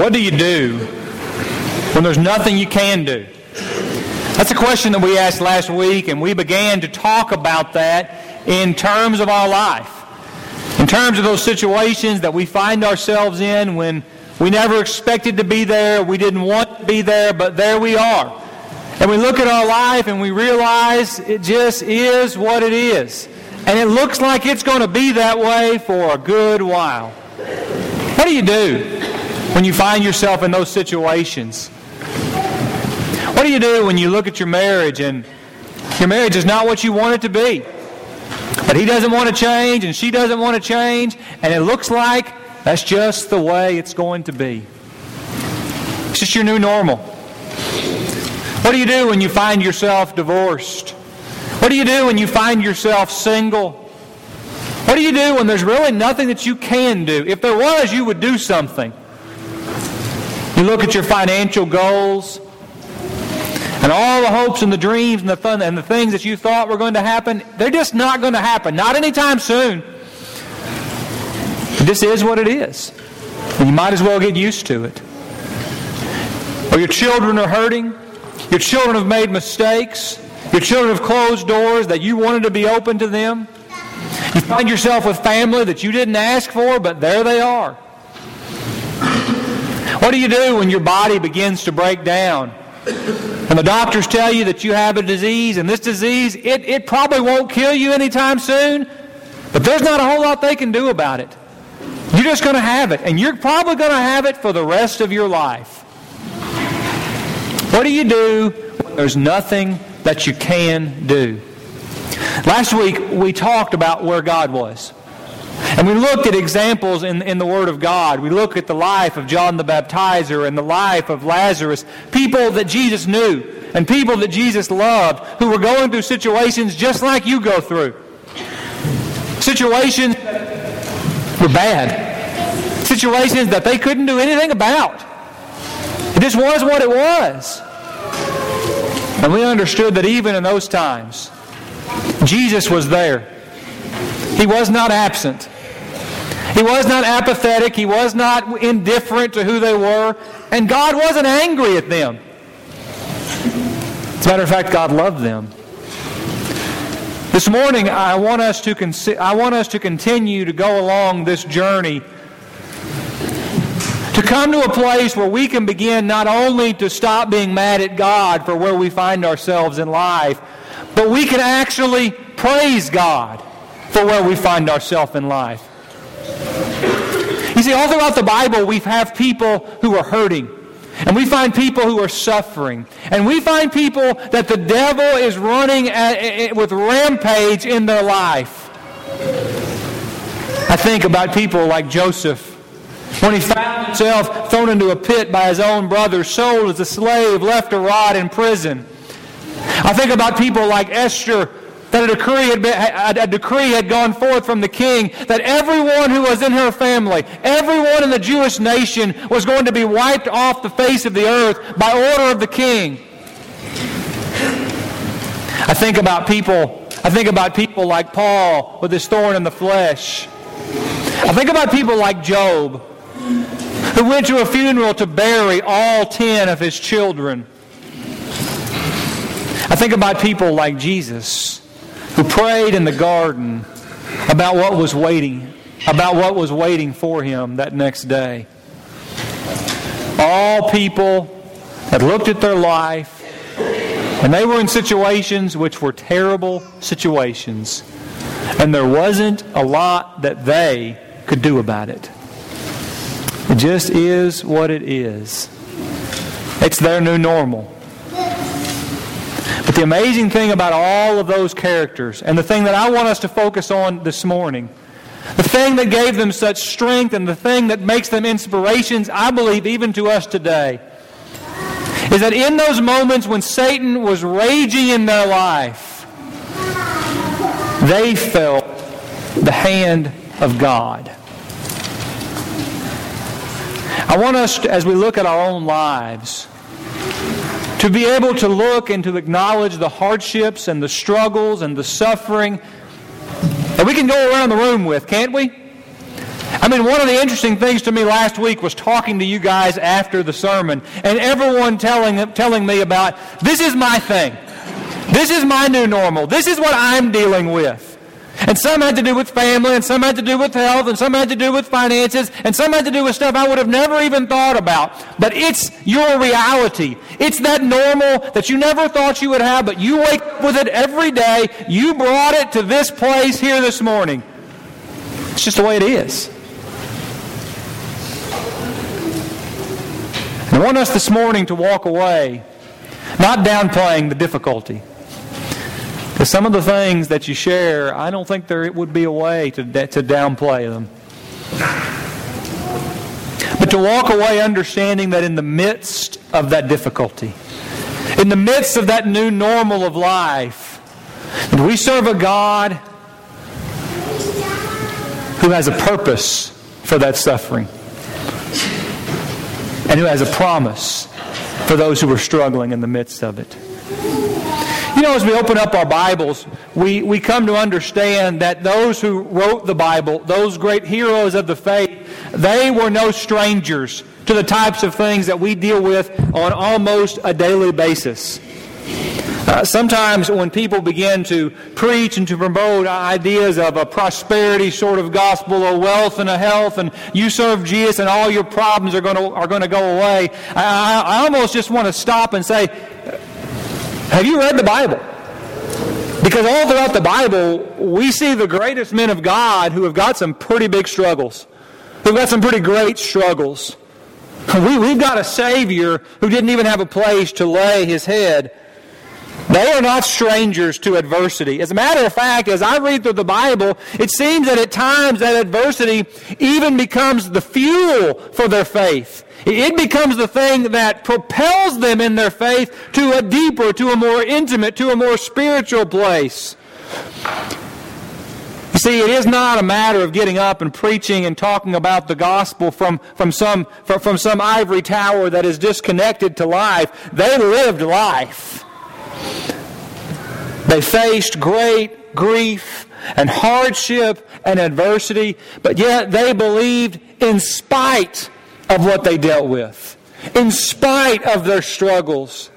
What do you do when there's nothing you can do? That's a question that we asked last week, and we began to talk about that in terms of our life. In terms of those situations that we find ourselves in when we never expected to be there, we didn't want to be there, but there we are. And we look at our life and we realize it just is what it is. And it looks like it's going to be that way for a good while. What do you do when you find yourself in those situations? What do you do when you look at your marriage and your marriage is not what you want it to be? But he doesn't want to change and she doesn't want to change, and it looks like that's just the way it's going to be. It's just your new normal. What do you do when you find yourself divorced? What do you do when you find yourself single? What do you do when there's really nothing that you can do? If there was, you would do something. You look at your financial goals and all the hopes and the dreams and the fun and the things that you thought were going to happen, they're just not going to happen. Not anytime soon. This is what it is. And you might as well get used to it. Or your children are hurting. Your children have made mistakes. Your children have closed doors that you wanted to be open to them. You find yourself with family that you didn't ask for, but there they are. What do you do when your body begins to break down? And the doctors tell you that you have a disease, and this disease, it, it probably won't kill you anytime soon, but there's not a whole lot they can do about it. You're just going to have it, and you're probably going to have it for the rest of your life. What do you do when there's nothing that you can do? Last week, we talked about where God was. And we looked at examples in, in the Word of God. We looked at the life of John the Baptizer and the life of Lazarus, people that Jesus knew and people that Jesus loved who were going through situations just like you go through. Situations were bad. Situations that they couldn't do anything about. It just was what it was. And we understood that even in those times, Jesus was there. He was not absent. He was not apathetic. He was not indifferent to who they were. And God wasn't angry at them. As a matter of fact, God loved them. This morning, I want us to, consi- I want us to continue to go along this journey to come to a place where we can begin not only to stop being mad at God for where we find ourselves in life, but we can actually praise God for where we find ourselves in life. You see, all throughout the Bible, we have people who are hurting. And we find people who are suffering. And we find people that the devil is running at, with rampage in their life. I think about people like Joseph. When he found himself thrown into a pit by his own brothers, sold as a slave, left to rot in prison. I think about people like Esther that a decree, had been, a decree had gone forth from the king that everyone who was in her family, everyone in the Jewish nation was going to be wiped off the face of the earth by order of the king. I think about people, I think about people like Paul with his thorn in the flesh. I think about people like Job who went to a funeral to bury all ten of his children. I think about people like Jesus who prayed in the garden about what was waiting, about what was waiting for him that next day. All people had looked at their life and they were in situations which were terrible situations. And there wasn't a lot that they could do about it. It just is what it is. It's their new normal. The amazing thing about all of those characters, and the thing that I want us to focus on this morning, the thing that gave them such strength and the thing that makes them inspirations, I believe, even to us today, is that in those moments when Satan was raging in their life, they felt the hand of God. I want us, to, as we look at our own lives, to be able to look and to acknowledge the hardships and the struggles and the suffering that we can go around the room with, can't we? I mean, one of the interesting things to me last week was talking to you guys after the sermon and everyone telling, telling me about this is my thing. This is my new normal. This is what I'm dealing with. And some had to do with family, and some had to do with health, and some had to do with finances, and some had to do with stuff I would have never even thought about. But it's your reality. It's that normal that you never thought you would have, but you wake up with it every day. You brought it to this place here this morning. It's just the way it is. I want us this morning to walk away not downplaying the difficulty. Because some of the things that you share, I don't think there would be a way to, to downplay them. But to walk away understanding that in the midst of that difficulty, in the midst of that new normal of life, we serve a God who has a purpose for that suffering and who has a promise for those who are struggling in the midst of it. You know, as we open up our Bibles, we, we come to understand that those who wrote the Bible, those great heroes of the faith, they were no strangers to the types of things that we deal with on almost a daily basis. Uh, sometimes when people begin to preach and to promote ideas of a prosperity sort of gospel, a wealth and a health, and you serve Jesus and all your problems are going to, are going to go away, I, I almost just want to stop and say, have you read the Bible? Because all throughout the Bible, we see the greatest men of God who have got some pretty big struggles, who've got some pretty great struggles. We, we've got a Savior who didn't even have a place to lay his head. They are not strangers to adversity. As a matter of fact, as I read through the Bible, it seems that at times that adversity even becomes the fuel for their faith. It becomes the thing that propels them in their faith to a deeper, to a more intimate, to a more spiritual place. You see, it is not a matter of getting up and preaching and talking about the gospel from, from, some, from, from some ivory tower that is disconnected to life. They lived life. They faced great grief and hardship and adversity, but yet they believed in spite of what they dealt with, in spite of their struggles.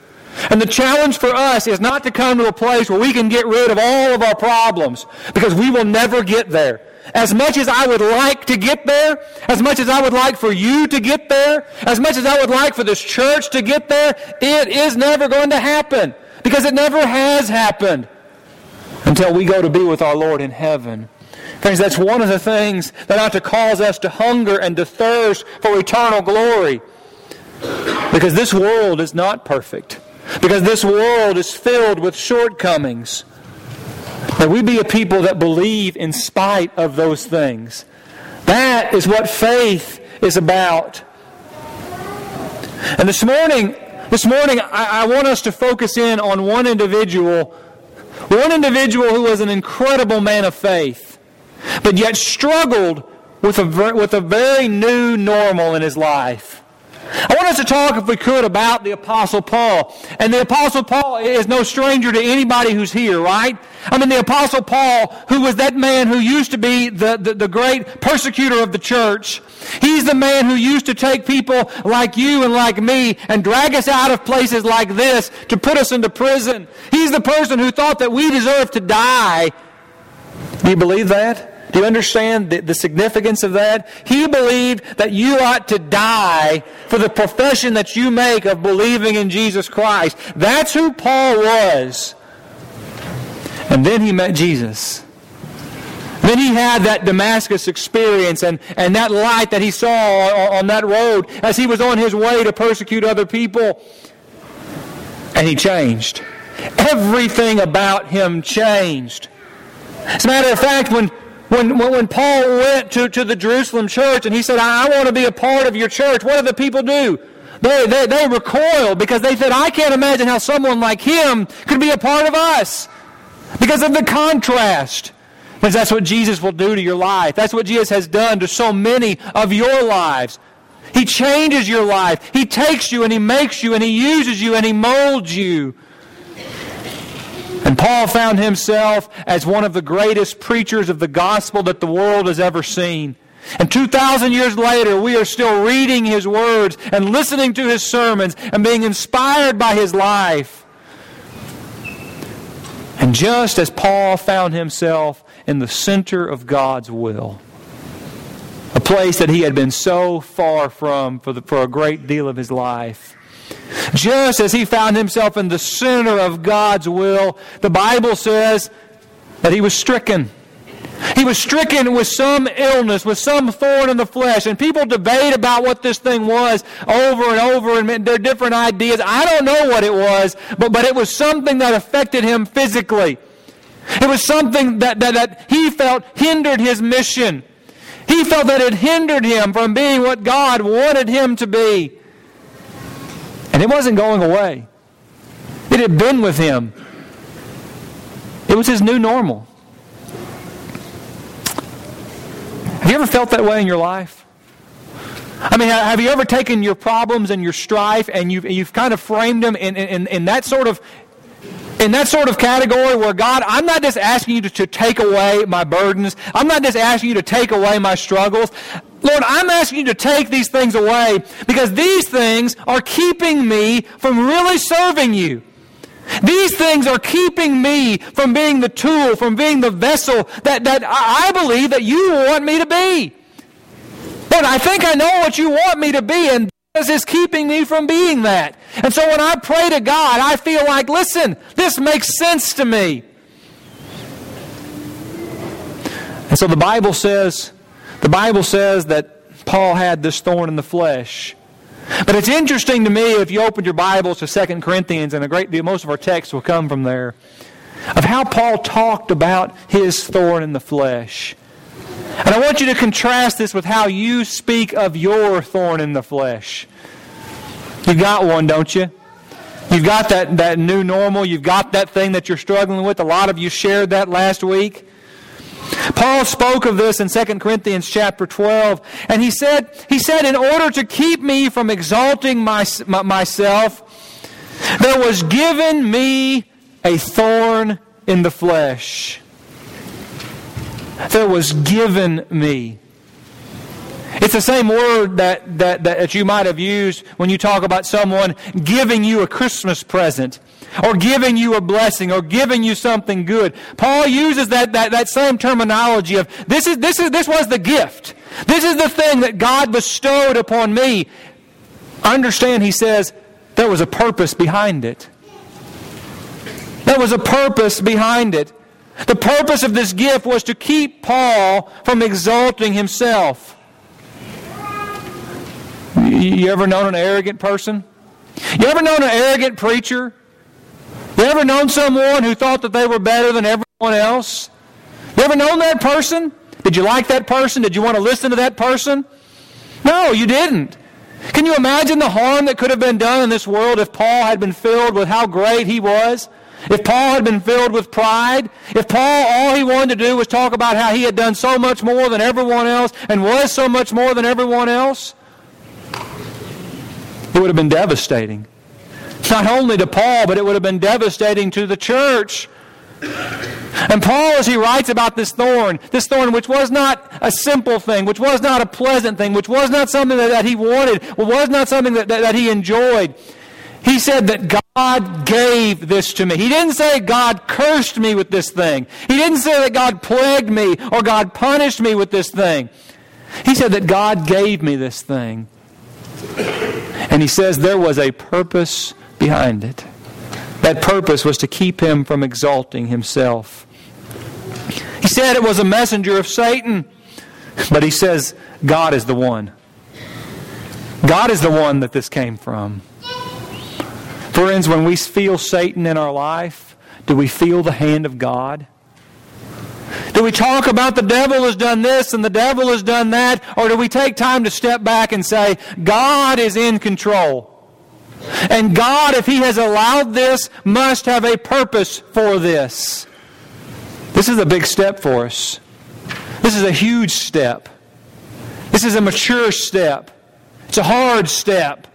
And the challenge for us is not to come to a place where we can get rid of all of our problems, because we will never get there. As much as I would like to get there, as much as I would like for you to get there, as much as I would like for this church to get there, it is never going to happen. Because it never has happened until we go to be with our Lord in heaven. Friends, that's one of the things that ought to cause us to hunger and to thirst for eternal glory. Because this world is not perfect. Because this world is filled with shortcomings. May we be a people that believe in spite of those things. That is what faith is about. And this morning, this morning, I, I want us to focus in on one individual, one individual who was an incredible man of faith but yet struggled with a, with a very new normal in his life. I want us to talk, if we could, about the Apostle Paul. And the Apostle Paul is no stranger to anybody who's here, right? I mean, the Apostle Paul, who was that man who used to be the, the, the, great persecutor of the church. He's the man who used to take people like you and like me and drag us out of places like this to put us into prison. He's the person who thought that we deserved to die. Do you believe that? Do you understand the, the, significance of that? He believed that you ought to die for the profession that you make of believing in Jesus Christ. That's who Paul was. And then he met Jesus. Then he had that Damascus experience and, and that light that he saw on, on that road as he was on his way to persecute other people. And he changed. Everything about him changed. As a matter of fact, when when, when Paul went to, to the Jerusalem church and he said, I, I want to be a part of your church, what did the people do? They, they, they recoiled because they said, I can't imagine how someone like him could be a part of us because of the contrast. Because that's what Jesus will do to your life. That's what Jesus has done to so many of your lives. He changes your life. He takes you and He makes you and He uses you and He molds you. And Paul found himself as one of the greatest preachers of the gospel that the world has ever seen. And 2,000 years later, we are still reading his words and listening to his sermons and being inspired by his life. And just as Paul found himself in the center of God's will, a place that he had been so far from for, the, for a great deal of his life, just as he found himself in the center of God's will, the Bible says that he was stricken. He was stricken with some illness, with some thorn in the flesh. And people debate about what this thing was over and over, and there are different ideas. I don't know what it was, but, but it was something that affected him physically. It was something that, that, that he felt hindered his mission. He felt that it hindered him from being what God wanted him to be. And it wasn't going away, it had been with him. It was his new normal. Have you ever felt that way in your life? I mean, have you ever taken your problems and your strife and you've, you've kind of framed them in, in, in that sort of in that sort of category where God, I'm not just asking you to, to, take away my burdens. I'm not just asking you to take away my struggles. Lord, I'm asking you to take these things away because these things are keeping me from really serving you. These things are keeping me from being the tool, from being the vessel that, that I believe that you want me to be. But I think I know what you want me to be, and is keeping me from being that. And so when I pray to God, I feel like, listen, this makes sense to me. And so the Bible says, the Bible says that Paul had this thorn in the flesh. But it's interesting to me if you open your Bibles to 2 Corinthians, and a great deal, most of our texts will come from there, of how Paul talked about his thorn in the flesh. And I want you to contrast this with how you speak of your thorn in the flesh. You've got one, don't you? You've got that, that new normal. You've got that thing that you're struggling with. A lot of you shared that last week. Paul spoke of this in 2 Corinthians chapter 12, and he said, he said, in order to keep me from exalting my, my, myself, there was given me a thorn in the flesh. There was given me. It's the same word that, that, that you might have used when you talk about someone giving you a Christmas present or giving you a blessing or giving you something good. Paul uses that, that, that same terminology of this is, this is, this was the gift. This is the thing that God bestowed upon me. Understand, he says, there was a purpose behind it. There was a purpose behind it. The purpose of this gift was to keep Paul from exalting himself. You ever known an arrogant person? You ever known an arrogant preacher? You ever known someone who thought that they were better than everyone else? You ever known that person? Did you like that person? Did you want to listen to that person? No, you didn't. Can you imagine the harm that could have been done in this world if Paul had been filled with how great he was? If Paul had been filled with pride? If Paul, all he wanted to do was talk about how he had done so much more than everyone else and was so much more than everyone else? It would have been devastating. Not only to Paul, but it would have been devastating to the church. And Paul, as he writes about this thorn, this thorn which was not a simple thing, which was not a pleasant thing, which was not something that, that he wanted, was not something that, that, that he enjoyed, he said that God gave this to me. He didn't say God cursed me with this thing. He didn't say that God plagued me or God punished me with this thing. He said that God gave me this thing. And he says there was a purpose behind it. That purpose was to keep him from exalting himself. He said it was a messenger of Satan, but he says God is the one. God is the one that this came from. Friends, when we feel Satan in our life, do we feel the hand of God? Do we talk about the devil has done this and the devil has done that? Or do we take time to step back and say, God is in control? And God, if He has allowed this, must have a purpose for this. This is a big step for us. This is a huge step. This is a mature step. It's a hard step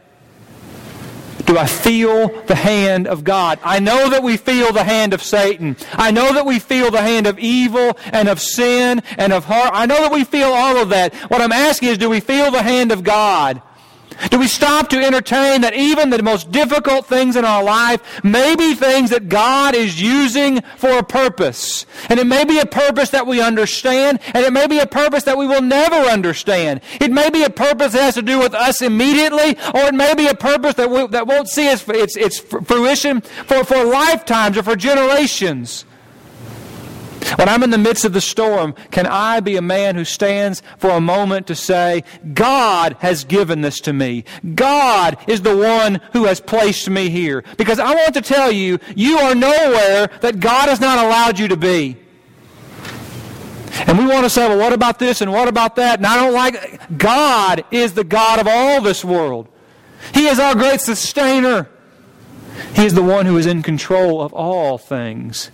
Do I feel the hand of God? I know that we feel the hand of Satan. I know that we feel the hand of evil and of sin and of heart. I know that we feel all of that. What I'm asking is, do we feel the hand of God? Do we stop to entertain that even the most difficult things in our life may be things that God is using for a purpose? And it may be a purpose that we understand, and it may be a purpose that we will never understand. It may be a purpose that has to do with us immediately, or it may be a purpose that, we, that won't see its, its, its fruition for, for lifetimes or for generations. When I'm in the midst of the storm, can I be a man who stands for a moment to say, God has given this to me. God is the one who has placed me here. Because I want to tell you, you are nowhere that God has not allowed you to be. And we want to say, well, what about this and what about that? And I don't like God is the God of all this world. He is our great sustainer. He is the one who is in control of all things.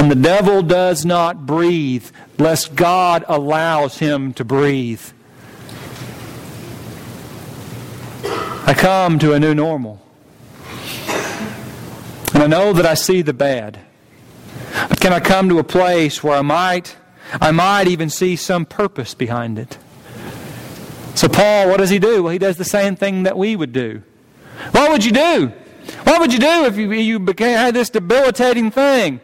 And the devil does not breathe lest God allows him to breathe. I come to a new normal. And I know that I see the bad. But can I come to a place where I might I might even see some purpose behind it? So Paul, what does he do? Well, he does the same thing that we would do. What would you do? What would you do if you, you became, had this debilitating thing?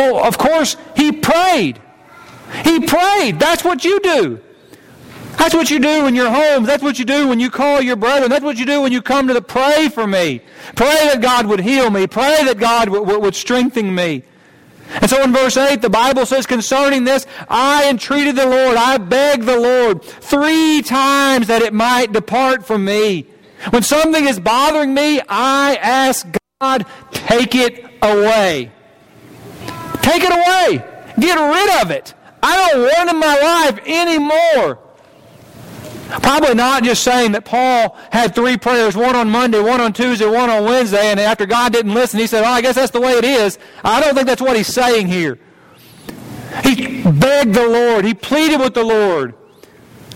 Well, of course, he prayed. He prayed. That's what you do. That's what you do in your home. That's what you do when you call your brethren. That's what you do when you come to the pray for me. Pray that God would heal me. Pray that God would, would strengthen me. And so in verse 8, the Bible says, concerning this, I entreated the Lord, I begged the Lord three times that it might depart from me. When something is bothering me, I ask God, take it away. Take it away. Get rid of it. I don't want it in my life anymore. Probably not just saying that Paul had three prayers, one on Monday, one on Tuesday, one on Wednesday, and after God didn't listen, he said, well, I guess that's the way it is. I don't think that's what he's saying here. He begged the Lord. He pleaded with the Lord.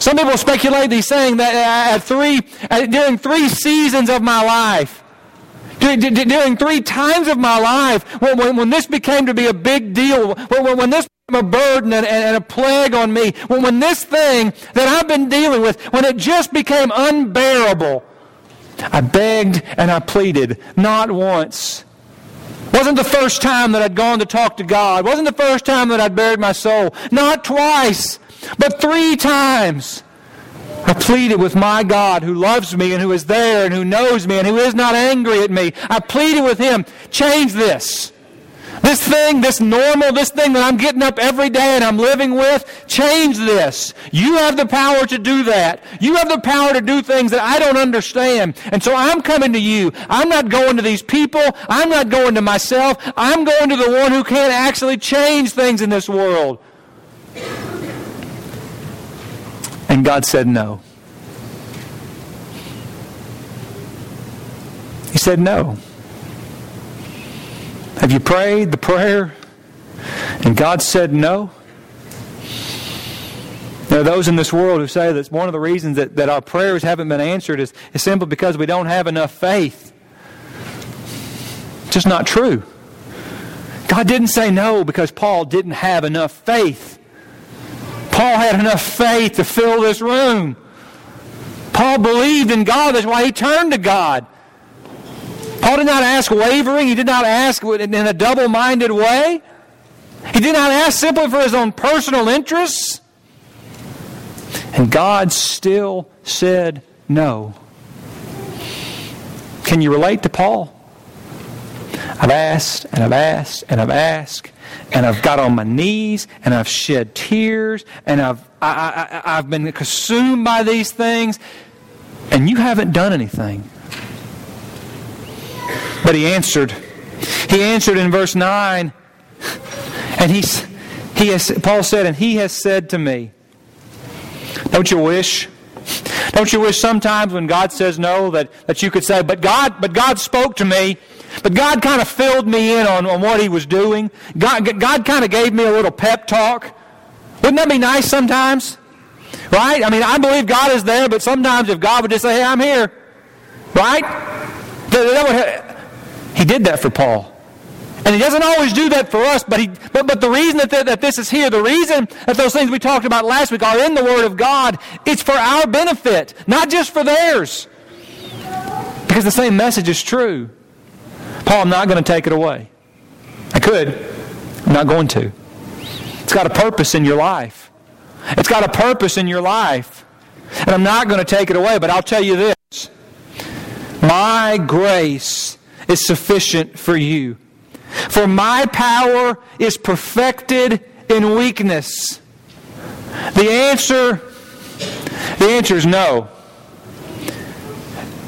Some people speculate he's saying that at three, during three seasons of my life, during three times of my life, when, when, when this became to be a big deal, when, when this became a burden and, and, a plague on me, when, when this thing that I've been dealing with, when it just became unbearable, I begged and I pleaded, not once. Wasn't the first time that I'd gone to talk to God. Wasn't the first time that I'd buried my soul. Not twice, but three times. I pleaded with my God who loves me and who is there and who knows me and who is not angry at me. I pleaded with Him, change this. This thing, this normal, this thing that I'm getting up every day and I'm living with, change this. You have the power to do that. You have the power to do things that I don't understand. And so I'm coming to you. I'm not going to these people. I'm not going to myself. I'm going to the one who can actually change things in this world. And God said no. He said no. Have you prayed the prayer and God said no? There are those in this world who say that one of the reasons that, that our prayers haven't been answered is, is simply because we don't have enough faith. It's Just not true. God didn't say no because Paul didn't have enough faith. Paul had enough faith to fill this room. Paul believed in God. That's why he turned to God. Paul did not ask wavering. He did not ask in a double minded way. He did not ask simply for his own personal interests. And God still said no. Can you relate to Paul? I've asked and I've asked and I've asked and I've got on my knees and I've shed tears and I've, I, I, I've been consumed by these things and you haven't done anything. But he answered. He answered in verse 9 and he's, he has, Paul said, and he has said to me, don't you wish don't you wish sometimes when God says no that, that you could say, but God, but God spoke to me, but God kind of filled me in on, on what he was doing. God, God kind of gave me a little pep talk. Wouldn't that be nice sometimes? Right? I mean, I believe God is there, but sometimes if God would just say, hey, I'm here. Right? That would He did that for Paul. And he doesn't always do that for us, but, he, but, but the reason that, that this is here, the reason that those things we talked about last week are in the Word of God, it's for our benefit, not just for theirs. Because the same message is true. Paul, I'm not going to take it away. I could. I'm not going to. It's got a purpose in your life. It's got a purpose in your life. And I'm not going to take it away, but I'll tell you this. My grace is sufficient for you. For my power is perfected in weakness. The answer, the answer is no.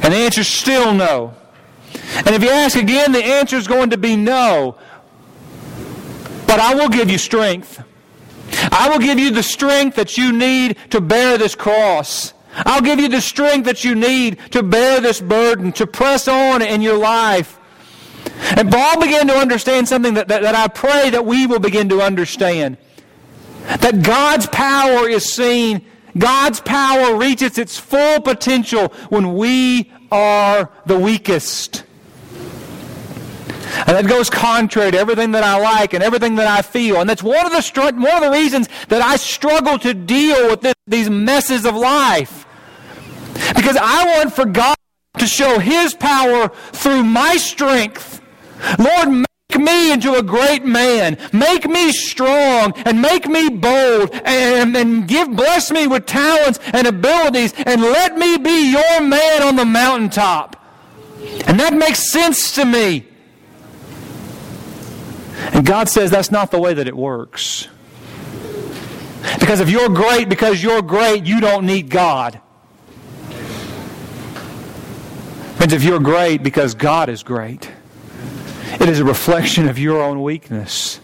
And the answer is still no. And if you ask again, the answer is going to be no. But I will give you strength. I will give you the strength that you need to bear this cross. I'll give you the strength that you need to bear this burden, to press on in your life. And Paul began to understand something that, that, that I pray that we will begin to understand. That God's power is seen, God's power reaches its full potential when we are the weakest. And that goes contrary to everything that I like and everything that I feel. And that's one of the, one of the reasons that I struggle to deal with this, these messes of life. Because I want for God to show His power through my strength. Lord, make me into a great man. Make me strong and make me bold and, and give, bless me with talents and abilities and let me be your man on the mountaintop. And that makes sense to me. And God says that's not the way that it works. Because if you're great because you're great, you don't need God. Friends, if you're great because God is great, it is a reflection of your own weakness.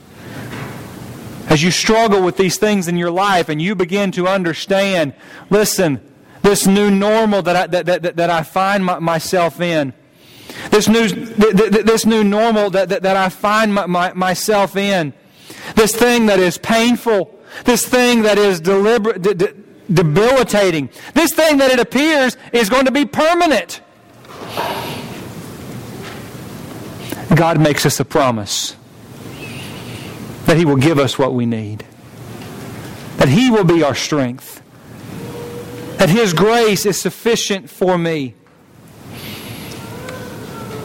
As you struggle with these things in your life and you begin to understand, listen, this new normal that I, that, that, that I find my, myself in, this new, this new normal that, that, that I find my, my, myself in. This thing that is painful. This thing that is deliberate, de, de, debilitating. This thing that it appears is going to be permanent. God makes us a promise that He will give us what we need, that He will be our strength, that His grace is sufficient for me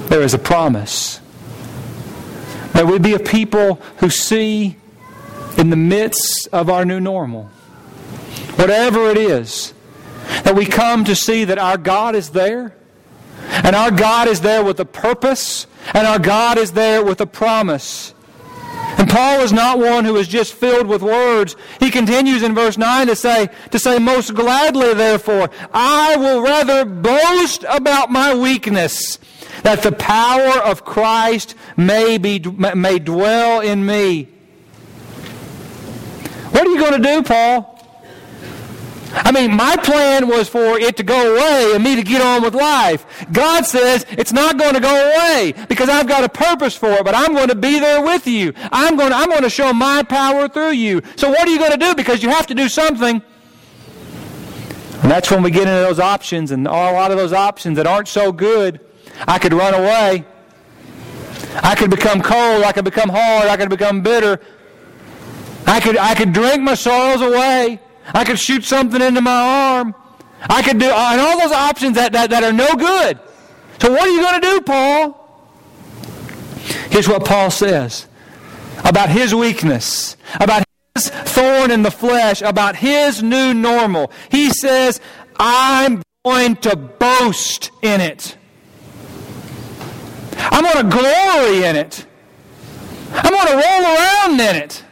there is a promise. May we be a people who see in the midst of our new normal, whatever it is, that we come to see that our God is there, and our God is there with a purpose, and our God is there with a promise. And Paul is not one who is just filled with words. He continues in verse 9 to say, to say, most gladly therefore, I will rather boast about my weakness that the power of Christ may, be, may dwell in me. What are you going to do, Paul? I mean, my plan was for it to go away and me to get on with life. God says it's not going to go away because I've got a purpose for it, but I'm going to be there with you. I'm going to, I'm going to show my power through you. So what are you going to do? Because you have to do something. And that's when we get into those options and a lot of those options that aren't so good. I could run away. I could become cold. I could become hard. I could become bitter. I could, I could drink my sorrows away. I could shoot something into my arm. I could do, and all those options that, that, that are no good. So what are you going to do, Paul? Here's what Paul says about his weakness, about his thorn in the flesh, about his new normal. He says, I'm going to boast in it. I'm going to glory in it. I'm going to roll around in it.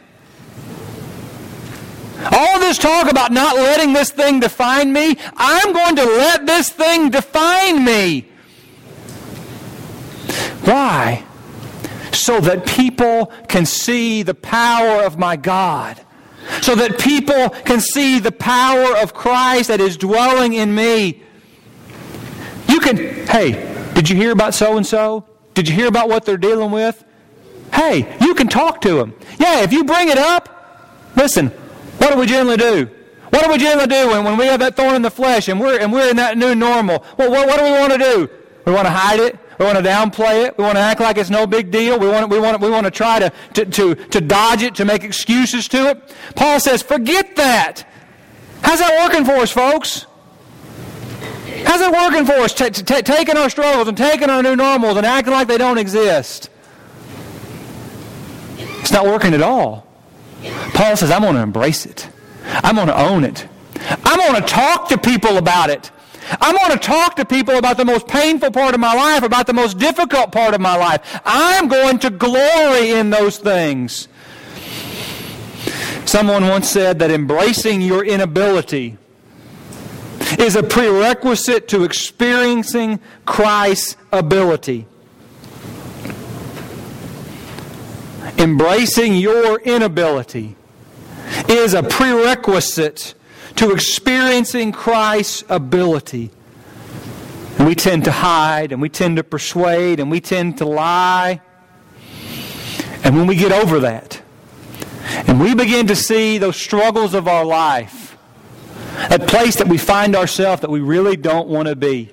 All this talk about not letting this thing define me, I'm going to let this thing define me. Why? So that people can see the power of my God. So that people can see the power of Christ that is dwelling in me. You can, hey, did you hear about so and so? Did you hear about what they're dealing with? Hey, you can talk to them. Yeah, if you bring it up, listen, what do we generally do? What do we generally do when, when we have that thorn in the flesh and we're, and we're in that new normal? Well, what, what do we want to do? We want to hide it. We want to downplay it. We want to act like it's no big deal. We want, we want, we want to try to, to, to, to dodge it, to make excuses to it. Paul says, forget that. How's that working for us, folks? How's it working for us? T- t- taking our struggles and taking our new normals and acting like they don't exist. It's not working at all. Paul says, I'm going to embrace it. I'm going to own it. I'm going to talk to people about it. I'm going to talk to people about the most painful part of my life, about the most difficult part of my life. I'm going to glory in those things. Someone once said that embracing your inability is a prerequisite to experiencing Christ's ability. Embracing your inability is a prerequisite to experiencing Christ's ability. And we tend to hide and we tend to persuade and we tend to lie. And when we get over that and we begin to see those struggles of our life, that place that we find ourselves that we really don't want to be,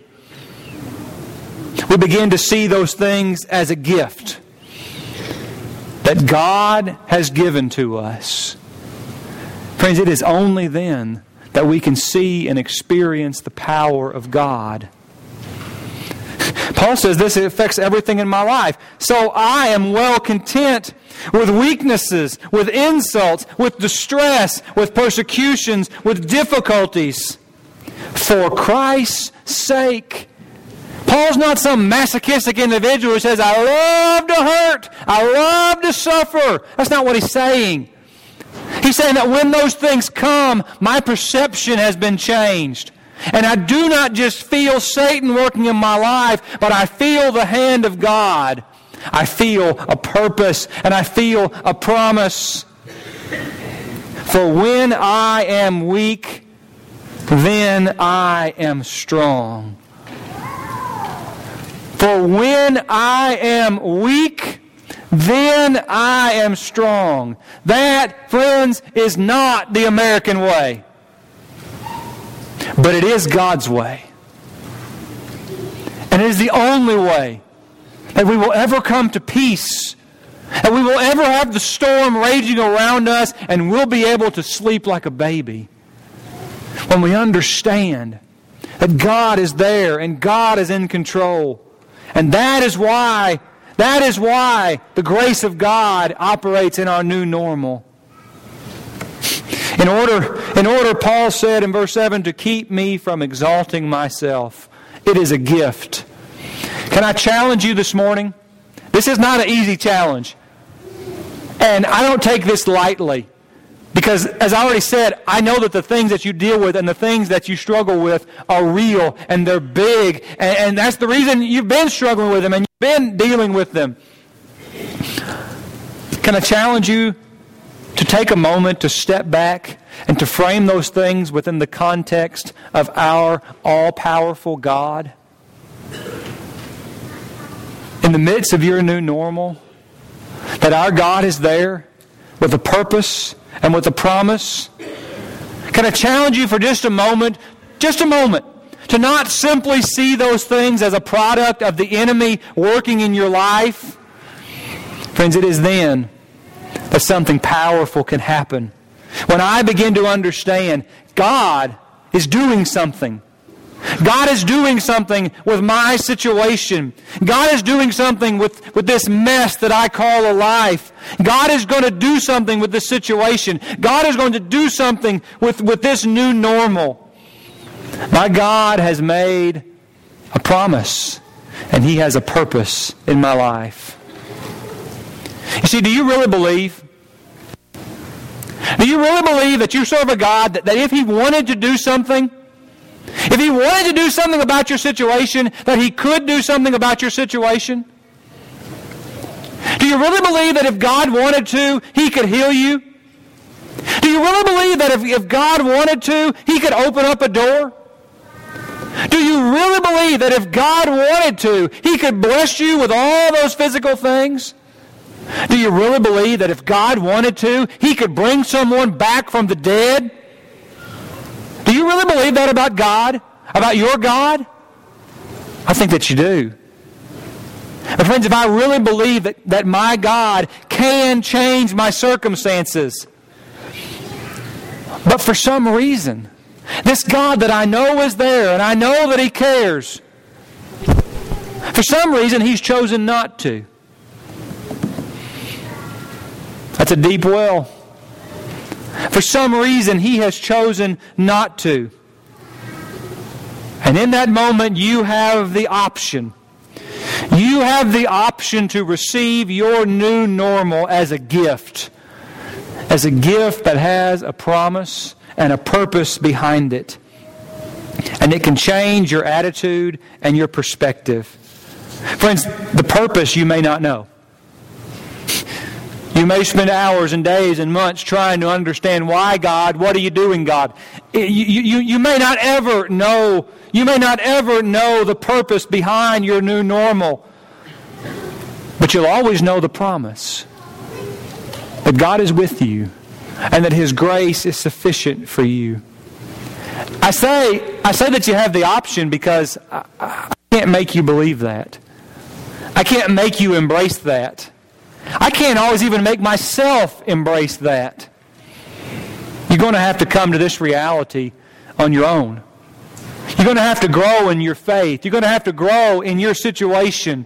we begin to see those things as a gift that God has given to us. Friends, it is only then that we can see and experience the power of God. Paul says this affects everything in my life. So I am well content with weaknesses, with insults, with distress, with persecutions, with difficulties. For Christ's sake. Paul's not some masochistic individual who says, I love to hurt, I love to suffer. That's not what he's saying. He's saying that when those things come, my perception has been changed. And I do not just feel Satan working in my life, but I feel the hand of God. I feel a purpose and I feel a promise. For when I am weak, then I am strong. For when I am weak, then I am strong. That, friends, is not the American way. But it is God's way. And it is the only way that we will ever come to peace. That we will ever have the storm raging around us and we'll be able to sleep like a baby. When we understand that God is there and God is in control. And that is why that is why the grace of God operates in our new normal. In order, in order, Paul said in verse 7, to keep me from exalting myself. It is a gift. Can I challenge you this morning? This is not an easy challenge. And I don't take this lightly. Because, as I already said, I know that the things that you deal with and the things that you struggle with are real and they're big. And, and that's the reason you've been struggling with them and you've been dealing with them. Can I challenge you to take a moment to step back and to frame those things within the context of our all powerful God? The midst of your new normal, that our God is there with a purpose and with a promise. Can I challenge you for just a moment, just a moment, to not simply see those things as a product of the enemy working in your life? Friends, it is then that something powerful can happen. When I begin to understand God is doing something God is doing something with my situation. God is doing something with, with this mess that I call a life. God is going to do something with this situation. God is going to do something with, with this new normal. My God has made a promise, and He has a purpose in my life. You see, do you really believe? Do you really believe that you serve a God that, that if He wanted to do something, if he wanted to do something about your situation, that he could do something about your situation? Do you really believe that if God wanted to, he could heal you? Do you really believe that if, if God wanted to, he could open up a door? Do you really believe that if God wanted to, he could bless you with all those physical things? Do you really believe that if God wanted to, he could bring someone back from the dead? Do you really believe that about God? About your God? I think that you do. But friends, if I really believe that, that my God can change my circumstances, but for some reason, this God that I know is there and I know that He cares, for some reason He's chosen not to. That's a deep well. For some reason, He has chosen not to. And in that moment, you have the option. You have the option to receive your new normal as a gift. As a gift that has a promise and a purpose behind it. And it can change your attitude and your perspective. Friends, the purpose you may not know. You may spend hours and days and months trying to understand why God, what are you doing, God? You, you, you may not ever know, you may not ever know the purpose behind your new normal, but you'll always know the promise that God is with you and that His grace is sufficient for you. I say, I say that you have the option because I, I can't make you believe that. I can't make you embrace that. I can't always even make myself embrace that. You're going to have to come to this reality on your own. You're going to have to grow in your faith. You're going to have to grow in your situation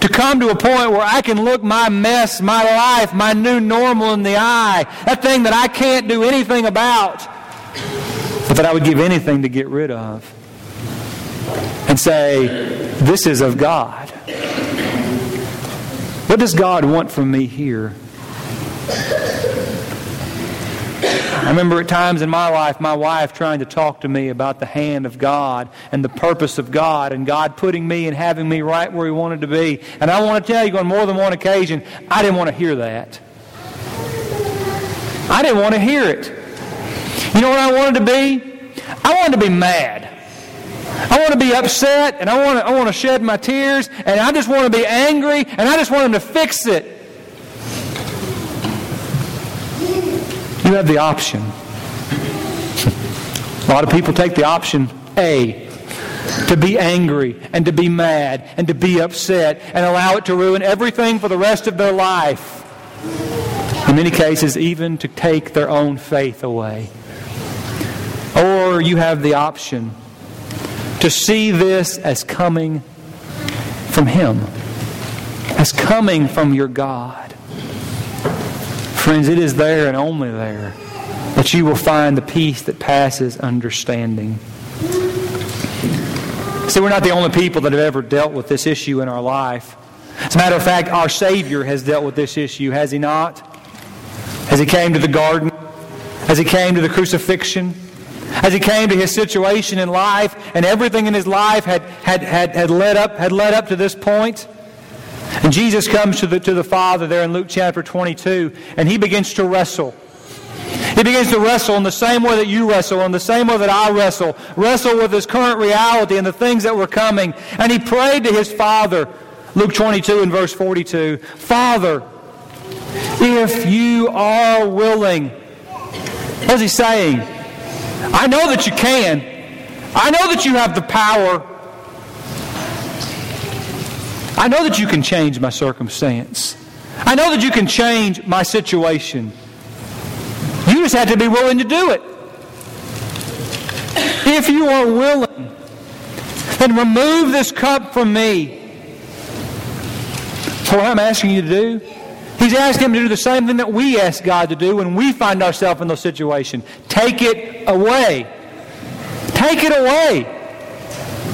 to come to a point where I can look my mess, my life, my new normal in the eye, that thing that I can't do anything about, but that I would give anything to get rid of, and say, This is of God. What does God want from me here? I remember at times in my life, my wife trying to talk to me about the hand of God and the purpose of God and God putting me and having me right where He wanted to be. And I want to tell you, on more than one occasion, I didn't want to hear that. I didn't want to hear it. You know what I wanted to be? I wanted to be mad. I want to be upset and I want to, I want to shed my tears and I just want to be angry and I just want him to fix it. You have the option. A lot of people take the option A to be angry and to be mad and to be upset and allow it to ruin everything for the rest of their life. In many cases, even to take their own faith away. Or you have the option to see this as coming from Him, as coming from your God. Friends, it is there and only there that you will find the peace that passes understanding. See, we're not the only people that have ever dealt with this issue in our life. As a matter of fact, our Savior has dealt with this issue, has He not? As He came to the garden, as He came to the crucifixion, as he came to his situation in life, and everything in his life had, had, had, had, led, up, had led up to this point. And Jesus comes to the, to the Father there in Luke chapter 22, and he begins to wrestle. He begins to wrestle in the same way that you wrestle, in the same way that I wrestle. Wrestle with his current reality and the things that were coming. And he prayed to his Father, Luke 22 and verse 42, Father, if you are willing. What's he saying? I know that you can. I know that you have the power. I know that you can change my circumstance. I know that you can change my situation. You just have to be willing to do it. If you are willing, then remove this cup from me. So what I'm asking you to do He's asking him to do the same thing that we ask God to do when we find ourselves in those situations. Take it away. Take it away.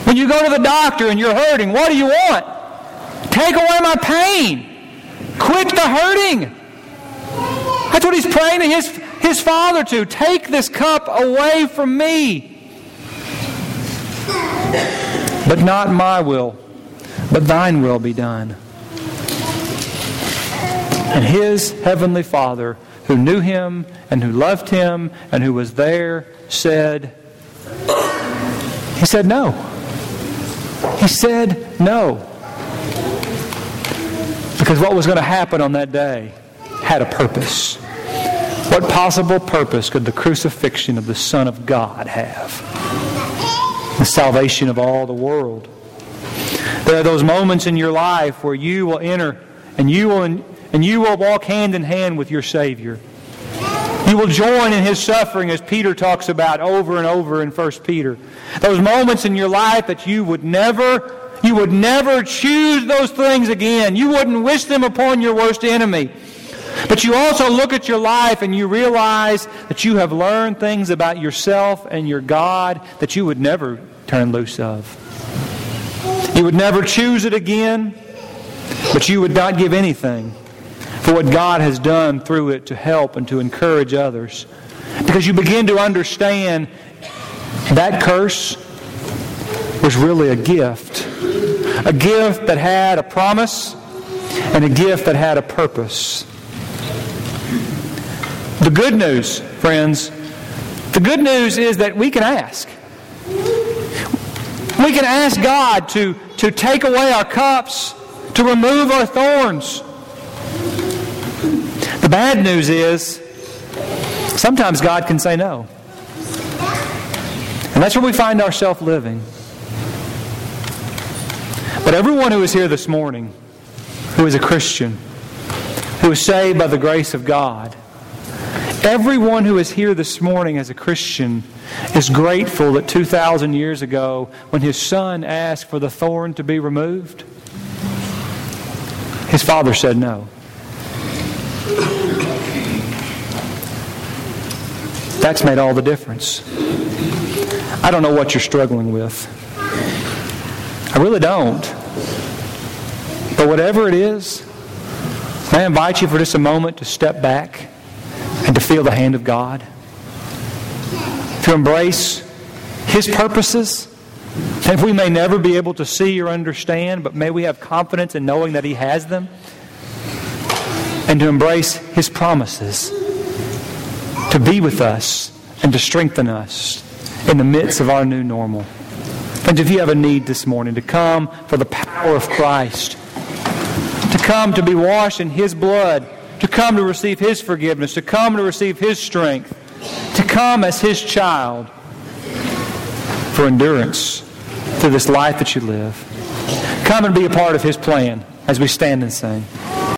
When you go to the doctor and you're hurting, what do you want? Take away my pain. Quit the hurting. That's what he's praying to his, his father to. Take this cup away from me. But not my will, but thine will be done. And his heavenly Father, who knew him and who loved him and who was there, said, He said no. He said no. Because what was going to happen on that day had a purpose. What possible purpose could the crucifixion of the Son of God have? The salvation of all the world. There are those moments in your life where you will enter and you will, and you will walk hand in hand with your Savior. You will join in his suffering as Peter talks about over and over in 1 Peter. Those moments in your life that you would never you would never choose those things again. You wouldn't wish them upon your worst enemy. But you also look at your life and you realize that you have learned things about yourself and your God that you would never turn loose of. You would never choose it again, but you would not give anything for what God has done through it to help and to encourage others. Because you begin to understand that curse was really a gift a gift that had a promise and a gift that had a purpose. The good news, friends, the good news is that we can ask. We can ask God to, to take away our cups, to remove our thorns. The bad news is sometimes God can say no. And that's where we find ourselves living. But everyone who is here this morning, who is a Christian, who is saved by the grace of God, everyone who is here this morning as a Christian is grateful that 2,000 years ago, when his son asked for the thorn to be removed, his father said no. That's made all the difference. I don't know what you're struggling with. I really don't. But whatever it is, may I invite you for just a moment to step back and to feel the hand of God, to embrace His purposes. And we may never be able to see or understand, but may we have confidence in knowing that He has them. And to embrace His promises, to be with us and to strengthen us in the midst of our new normal. And if you have a need this morning, to come for the power of Christ, to come to be washed in His blood, to come to receive His forgiveness, to come to receive His strength, to come as His child for endurance through this life that you live. Come and be a part of His plan as we stand and sing.